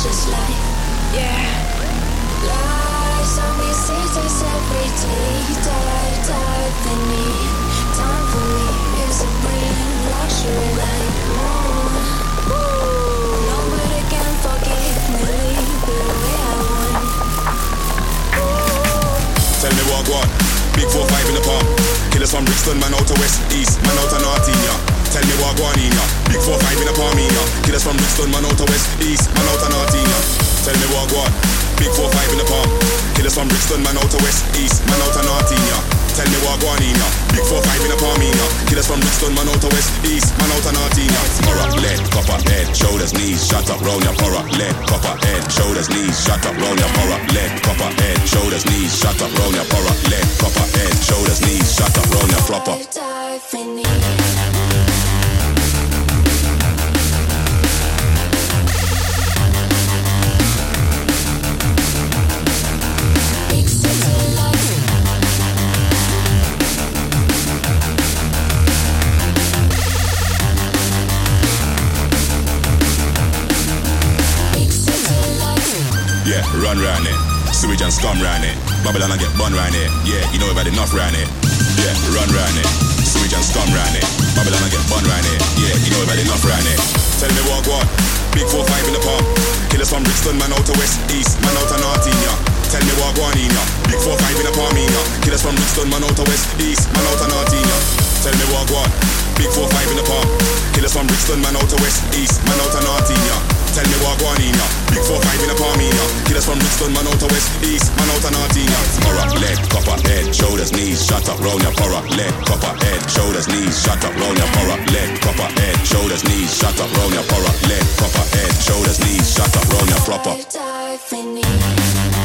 precious life. Yeah. Lies on me, seasons every day. Dive, dive in me. Time for me is a breathe. Luxury like more. Nobody can forgive me. Leave the way I want. Tell me what God. Big 4-5 in the palm. Killers from Brixton, man out to West East, man out to North ya. Tell me what going in. Big 4-5 in the palm in ya. Killers from Brixton, man out to West East, Going. Big 4-5 in the palm. Killers from Brixton, man out to West East, man out to North ya. Tell me what going in ya. Big 4-5 in the palm in. Killers from Brixton, man out to West East, man out to North ya. Horror, lead, copper, head, shoulders, knees, shut up, round your horror, lead, copper, head, shoulders, knees, shut up, round your horror, lead, copper, head, shoulders, knees, shut up, round your horror, lead, run round it. Sewage and scum round it. Babylon and get bun round it. Yeah, you know had enough round it. Yeah, run round it. Sewage and scum round it. Babylon and get bun round it. Yeah, you know had enough round it. Tell me what what? Big 4-5 in the palm. Killers from Brixton, man out to West East, man out to North ya. Tell me what going in ya. Big 4-5 in the palm in ya. Killers from Brixton, man out to West East, man out to North ya. Tell me what what? Big 4-5 in the palm. Killers from Brixton, man out to West East, man out to North ya. From Brixton, man out to West East, man out to North ya. Horror, leg, copper, head, shoulders, knees, shut up, round your horror, leg, copper, head, shoulders, knees, shut up, round your horror, leg, copper, head, shoulders, knees, shut up, round your horror, leg, copper, head, shoulders, knees, shut up, round your proper. Dive in me.